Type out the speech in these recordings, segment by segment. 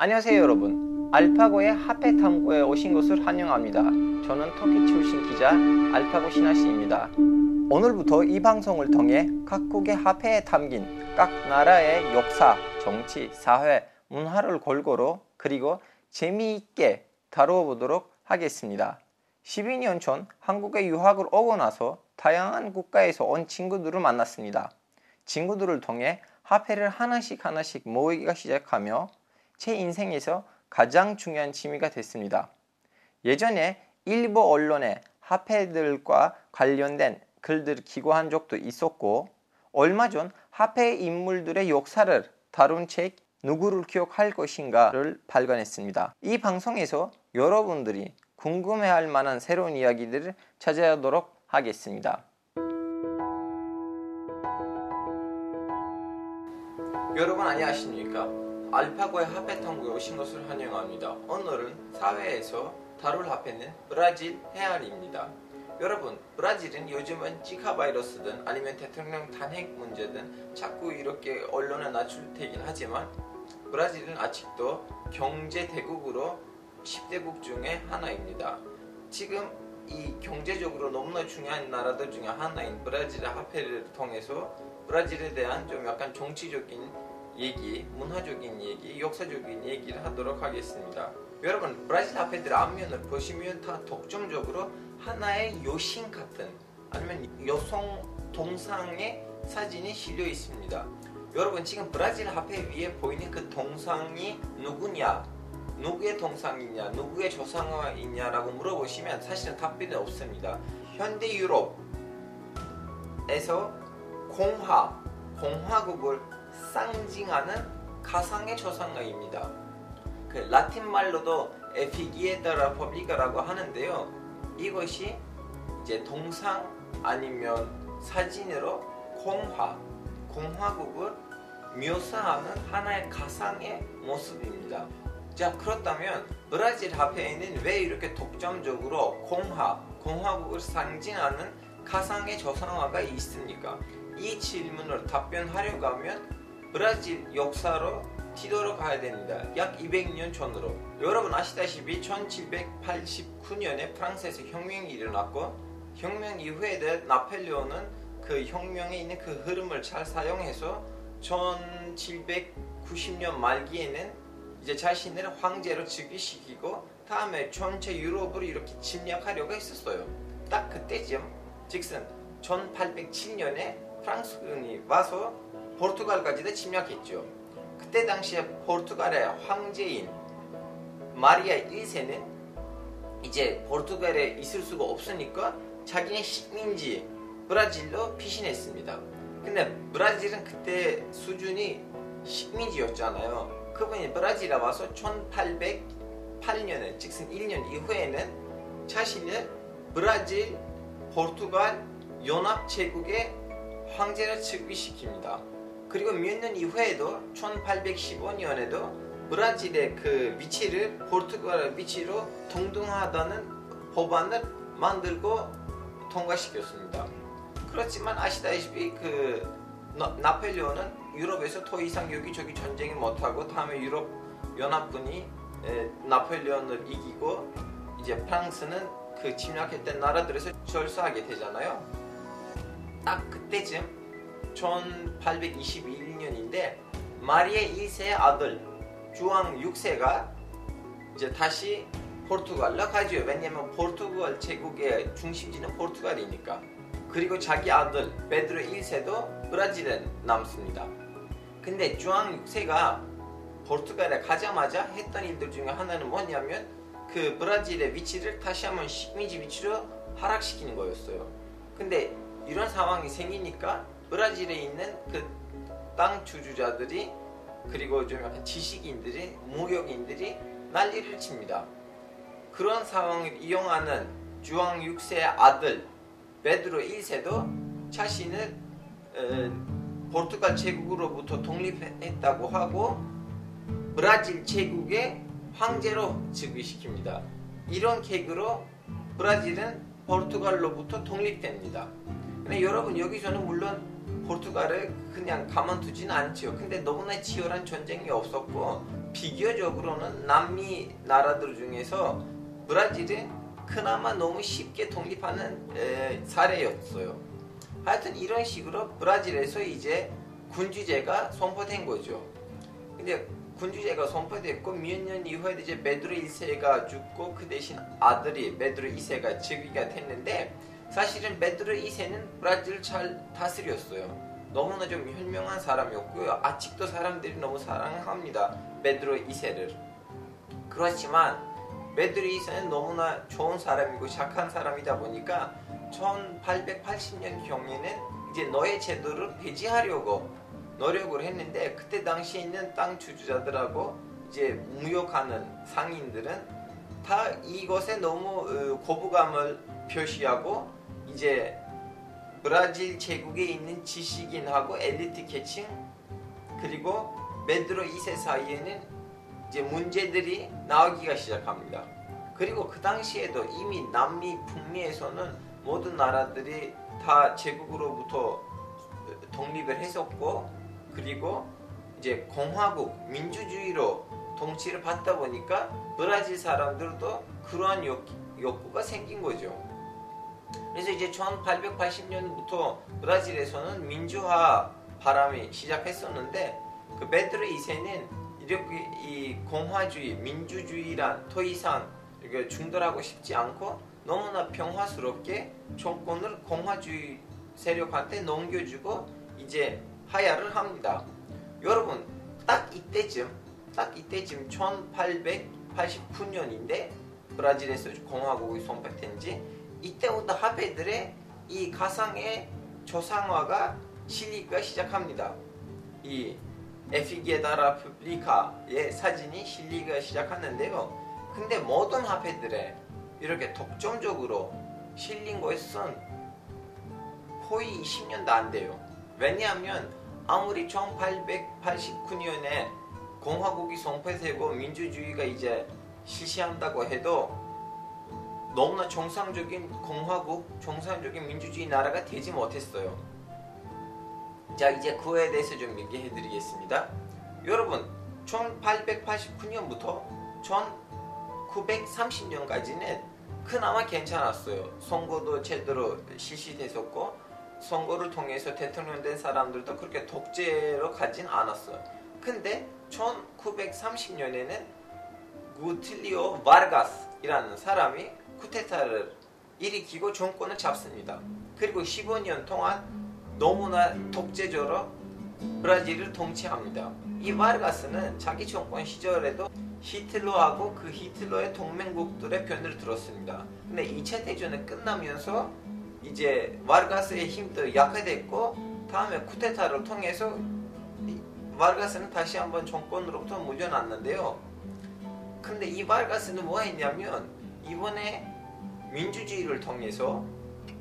안녕하세요 여러분. 알파고의 화폐 탐구에 오신 것을 환영합니다. 저는 터키 출신 기자 알파고 신하씨입니다. 오늘부터 이 방송을 통해 각국의 화폐에 담긴 각 나라의 역사, 정치, 사회, 문화를 골고루 그리고 재미있게 다루어 보도록 하겠습니다. 12년 전 한국에 유학을 오고 나서 다양한 국가에서 온 친구들을 만났습니다. 친구들을 통해 화폐를 하나씩 하나씩 모으기가 시작하며 제 인생에서 가장 중요한 취미가 됐습니다. 예전에 일부 언론에 화폐들과 관련된 글들을 기고한 적도 있었고 얼마 전 화폐 인물들의 역사를 다룬 책 누구를 기억할 것인가를 발간했습니다. 이 방송에서 여러분들이 궁금해할 만한 새로운 이야기들을 찾아오도록 하겠습니다. 여러분 안녕하십니까? 알파고의 화폐 탐구에 오신 것을 환영합니다. 오늘은 사회에서 다룰 화폐는 브라질 헤알입니다. 여러분 브라질은 요즘은 지카 바이러스든 아니면 대통령 탄핵 문제든 자꾸 이렇게 언론에 노출되긴 하지만 브라질은 아직도 경제 대국으로 10대국 중에 하나입니다. 지금 이 경제적으로 너무나 중요한 나라들 중에 하나인 브라질의 화폐를 통해서 브라질에 대한 좀 약간 정치적인 얘기, 문화적인 얘기, 역사적인 얘기를 하도록 하겠습니다. 여러분 브라질 화폐들 앞면을 보시면 다 독점적으로 하나의 여신 같은 아니면 여성 동상의 사진이 실려 있습니다. 여러분 지금 브라질 화폐 위에 보이는 그 동상이 누구냐 누구의 동상이냐 누구의 조상이냐 라고 물어보시면 사실은 답변이 없습니다. 현대 유럽에서 공화 공화국을 상징하는 가상의 초상화입니다. 그 라틴 말로도 Efígie da República라고 하는데요. 이것이 이제 동상 아니면 사진으로 공화, 공화국을 묘사하는 하나의 가상의 모습입니다. 자 그렇다면 브라질 화폐에는 왜 이렇게 독점적으로 공화, 공화국을 상징하는 가상의 초상화가 있습니까? 이 질문을 답변하려고 하면 브라질 역사로 뒤돌아 가야 됩니다. 약 200년 전으로. 여러분 아시다시피 1789년에 프랑스에서 혁명이 일어났고 혁명 이후에 나폴레온은 그 혁명에 있는 그 흐름을 잘 사용해서 1790년 말기에는 이제 자신을 황제로 즉위시키고 다음에 전체 유럽을 이렇게 침략하려고 했었어요. 딱 그때쯤 즉슨 1807년에 프랑스군이 와서 포르투갈까지도 침략했죠. 그때 당시에 포르투갈의 황제인 마리아 1세는 이제 포르투갈에 있을 수가 없으니까 자기네 식민지 브라질로 피신했습니다. 근데 브라질은 그때 수준이 식민지였잖아요. 그분이 브라질에 와서 1808년에 즉슨 1년 이후에는 자신을 브라질, 포르투갈 연합제국의 황제를 즉위시킵니다. 그리고 몇 년 이후에도 1815년에도 브라질의 그 위치를 포르투갈 위치로 동등하다는 법안을 만들고 통과시켰습니다. 그렇지만 아시다시피 그 나폴레온은 유럽에서 더 이상 여기저기 전쟁을 못하고 다음에 유럽 연합군이 나폴레온을 이기고 이제 프랑스는 그 침략했던 나라들에서 절수하게 되잖아요. 딱 그때쯤 1821년인데 마리아 2세의 아들 주왕 6세가 이제 다시 포르투갈로 가죠. 왜냐면 포르투갈 제국의 중심지는 포르투갈이니까. 그리고 자기 아들 베드로 1세도 브라질에 남습니다. 근데 주왕 6세가 포르투갈에 가자마자 했던 일들 중에 하나는 뭐냐면 그 브라질의 위치를 다시 한번 식민지 위치로 하락시키는 거였어요. 근데 이런 상황이 생기니까 브라질에 있는 그 땅 주주자들이 그리고 좀 약간 지식인들이 무역인들이 난리를 칩니다. 그런 상황을 이용하는 주왕 6세의 아들 베드로 1세도 자신을 어, 포르투갈 제국으로부터 독립했다고 하고 브라질 제국의 황제로 즉위시킵니다. 이런 계획으로 브라질은 포르투갈로부터 독립됩니다. 근데 여러분 여기서는 물론 포르투갈을 그냥 가만두지는 않지요. 근데 너무나 치열한 전쟁이 없었고 비교적으로는 남미 나라들 중에서 브라질은 그나마 너무 쉽게 독립하는 에, 사례였어요. 하여튼 이런 식으로 브라질에서 이제 군주제가 선포된 거죠. 근데 군주제가 선포됐고 몇 년 이후에 이제 메드로 1세가 죽고 그 대신 아들이 메드로 2세가 즉위가 됐는데 사실은 메드로 2세는 브라질을 잘 다스렸어요. 너무나 좀 현명한 사람이었고요. 아직도 사람들이 너무 사랑합니다. 메드로 2세를. 그렇지만 메드로 2세는 너무나 좋은 사람이고 착한 사람이다 보니까 1880년 경에는 이제 너의 제도를 폐지하려고 노력을 했는데 그때 당시에 있는 땅 주주자들하고 이제 무역하는 상인들은 다 이것에 너무 어, 거부감을 표시하고 이제 브라질 제국에 있는 지식인하고 엘리트 계층 그리고 메드로 2세 사이에는 이제 문제들이 나오기가 시작합니다. 그리고 그 당시에도 이미 남미 북미에서는 모든 나라들이 다 제국으로부터 독립을 했었고 그리고 이제 공화국 민주주의로 통치를 받다 보니까 브라질 사람들도 그러한 욕, 욕구가 생긴 거죠. 그래서 이제 1880년부터 브라질에서는 민주화 바람이 시작했었는데 그 베드로 2세는 이렇게 이 공화주의, 민주주의란 더 이상 이렇게 중돌하고 싶지 않고 너무나 평화스럽게 정권을 공화주의 세력한테 넘겨주고 이제 하야를 합니다. 여러분 딱 이때쯤 딱 이때쯤 1889년인데 브라질에서 공화국이 선포된 지 이때부터 하베들의 이 가상의 조상화가 실리기가 시작합니다. 이 에피게다라 푸블리카의 사진이 실리기가 시작하는데요. 근데 모든 화폐들에 이렇게 독점적으로 실린 것은 거의 20년도 안 돼요. 왜냐하면 아무리 1889년에 공화국이 선포되고 민주주의가 이제 실시한다고 해도 너무나 정상적인 공화국, 정상적인 민주주의 나라가 되지 못했어요. 자, 이제 그에 대해서 좀 얘기해 드리겠습니다. 여러분, 1889년부터 1930년까지는 그나마 괜찮았어요. 선거도 제대로 실시됐었고, 선거를 통해서 대통령 된 사람들도 그렇게 독재로 가진 않았어요. 근데 1930년에는 구틸리오 바르가스이라는 사람이 쿠데타를 일으키고 정권을 잡습니다. 그리고 15년 동안 너무나 독재적으로 브라질을 통치합니다. 이 바르가스는 자기 정권 시절에도 히틀러하고 그 히틀러의 동맹국들의 편을 들었습니다. 근데 2차 대전이 끝나면서 이제 바르가스의 힘도 약화됐고 다음에 쿠데타를 통해서 바르가스는 다시 한번 정권으로부터 물려났는데요. 근데 이 바르가스는 뭐 했냐면 이번에 민주주의를 통해서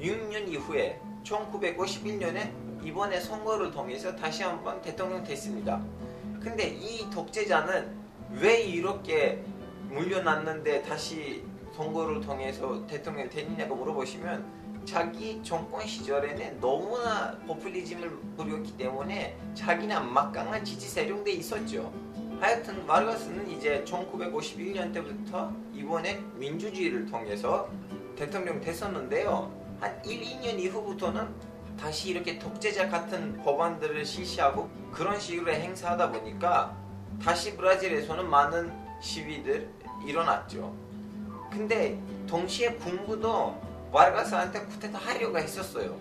6년 이후에 1951년에 이번에 선거를 통해서 다시 한번 대통령 됐습니다. 근데 이 독재자는 왜 이렇게 물려났는데 다시 선거를 통해서 대통령 됐느냐고 물어보시면 자기 정권 시절에는 너무나 포퓰리즘을 부렸기 때문에 자기는 막강한 지지 세력대 있었죠. 하여튼 마르가스는 이제 1951년 때부터 이번에 민주주의를 통해서 대통령 됐었는데요. 한 1, 2년 이후부터는 다시 이렇게 독재자 같은 법안들을 실시하고 그런 식으로 행사하다 보니까 다시 브라질에서는 많은 시위들 일어났죠. 근데 동시에 군부도 마르가스한테 쿠데타 하려고 했었어요.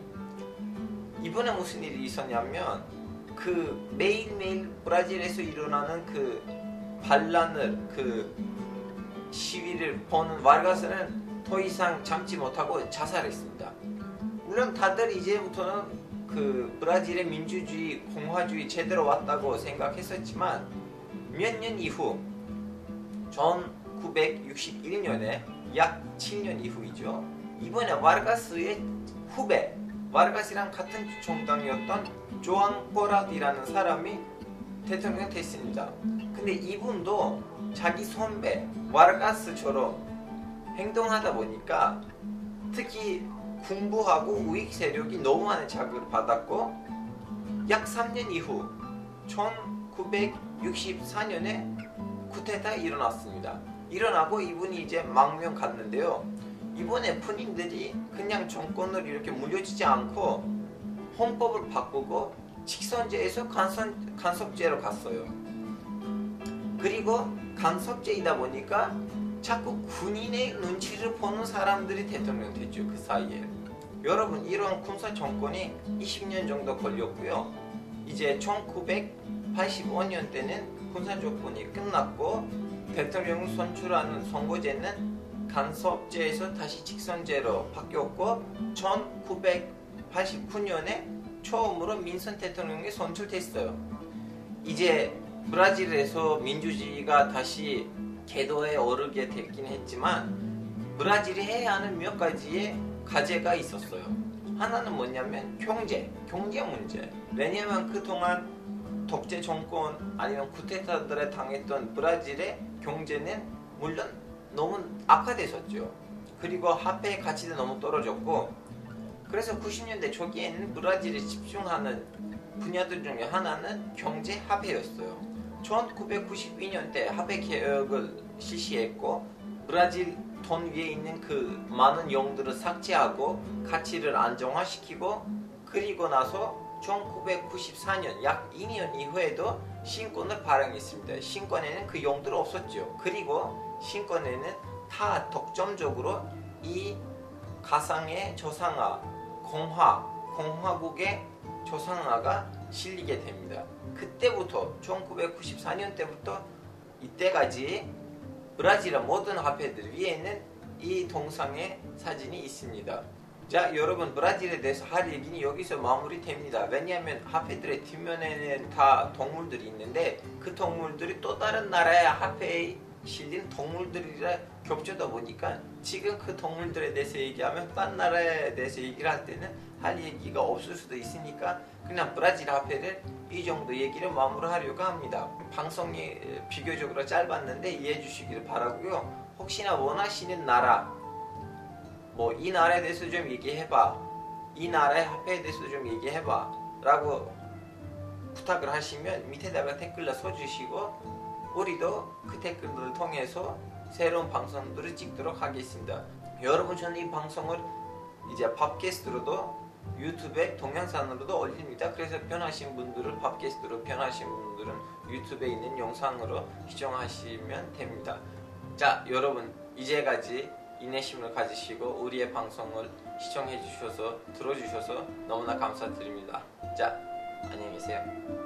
이번에 무슨 일이 있었냐면 그 매일매일 브라질에서 일어나는 그 반란을 그 시위를 보는 마르가스는 더 이상 참지 못하고 자살했습니다. 물론 다들 이제부터는 그 브라질의 민주주의, 공화주의 제대로 왔다고 생각했었지만 몇 년 이후 1961년에 약 7년 이후이죠. 이번에 와르가스의 후배, 와르가스랑 같은 정당이었던 조앙 포라디라는 사람이 대통령 됐습니다. 근데 이분도 자기 선배 와르가스처럼 행동하다 보니까 특히 군부하고 우익 세력이 너무 많은 자극을 받았고 약 3년 이후 1964년에 쿠데타 일어났습니다. 일어나고 이분이 이제 망명 갔는데요. 이번에 군인들이 그냥 정권을 이렇게 물려주지 않고 헌법을 바꾸고 직선제에서 간선, 간섭제로 갔어요. 그리고 간섭제이다 보니까 자꾸 군인의 눈치를 보는 사람들이 대통령 됐죠 그 사이에. 여러분 이런 군사 정권이 20년 정도 걸렸고요. 이제 1985년 때는 군사 정권이 끝났고 대통령 선출하는 선거제는 간섭제에서 다시 직선제로 바뀌었고 1989년에 처음으로 민선 대통령이 선출됐어요. 이제 브라질에서 민주주의가 다시 궤도에 오르게 됐긴 했지만 브라질이 해야 하는 몇 가지의 과제가 있었어요. 하나는 뭐냐면 경제, 경제 문제. 왜냐하면 그동안 독재 정권 아니면 쿠데타들에 당했던 브라질의 경제는 물론 너무 악화됐었죠. 그리고 화폐 가치도 너무 떨어졌고 그래서 90년대 초기에는 브라질이 집중하는 분야들 중에 하나는 경제 화폐였어요. 1992년 때 화폐 개혁을 실시했고 브라질 돈 위에 있는 그 많은 용들을 삭제하고 가치를 안정화시키고 그리고 나서 1994년 약 2년 이후에도 신권을 발행했습니다. 신권에는 그 용들 없었죠. 그리고 신권에는 다 독점적으로 이 가상의 조상아, 공화, 공화국의 조상아가 실리게 됩니다. 그때부터 1994년 때부터 이때까지 브라질의 모든 화폐들 위에는 이 동상의 사진이 있습니다. 자, 여러분 브라질에 대해서 할 얘기는 여기서 마무리됩니다. 왜냐하면 화폐들의 뒷면에는 다 동물들이 있는데 그 동물들이 또 다른 나라의 화폐에 실린 동물들이라 겹쳐다 보니까 지금 그 동물들에 대해서 얘기하면 딴 나라에 대해서 얘기를 할 때는 할 얘기가 없을 수도 있으니까 그냥 브라질 화폐를 이 정도 얘기를 마무리하려고 합니다. 방송이 비교적으로 짧았는데 이해해 주시기를 바라고요. 혹시나 원하시는 나라 뭐 이 나라에 대해서 좀 얘기해봐 이 나라의 화폐에 대해서 좀 얘기해봐 라고 부탁을 하시면 밑에다가 댓글로 써주시고 우리도 그 댓글들을 통해서 새로운 방송들을 찍도록 하겠습니다 여러분 저는 이 방송을 이제 팟캐스트로도 유튜브에 동영상으로도 올립니다 그래서 편하신 분들은 팟캐스트로 편하신 분들은 유튜브에 있는 영상으로 시청하시면 됩니다 자 여러분 이제까지 인내심을 가지시고 우리의 방송을 시청해 주셔서 들어주셔서 너무나 감사드립니다. 자 안녕히 계세요.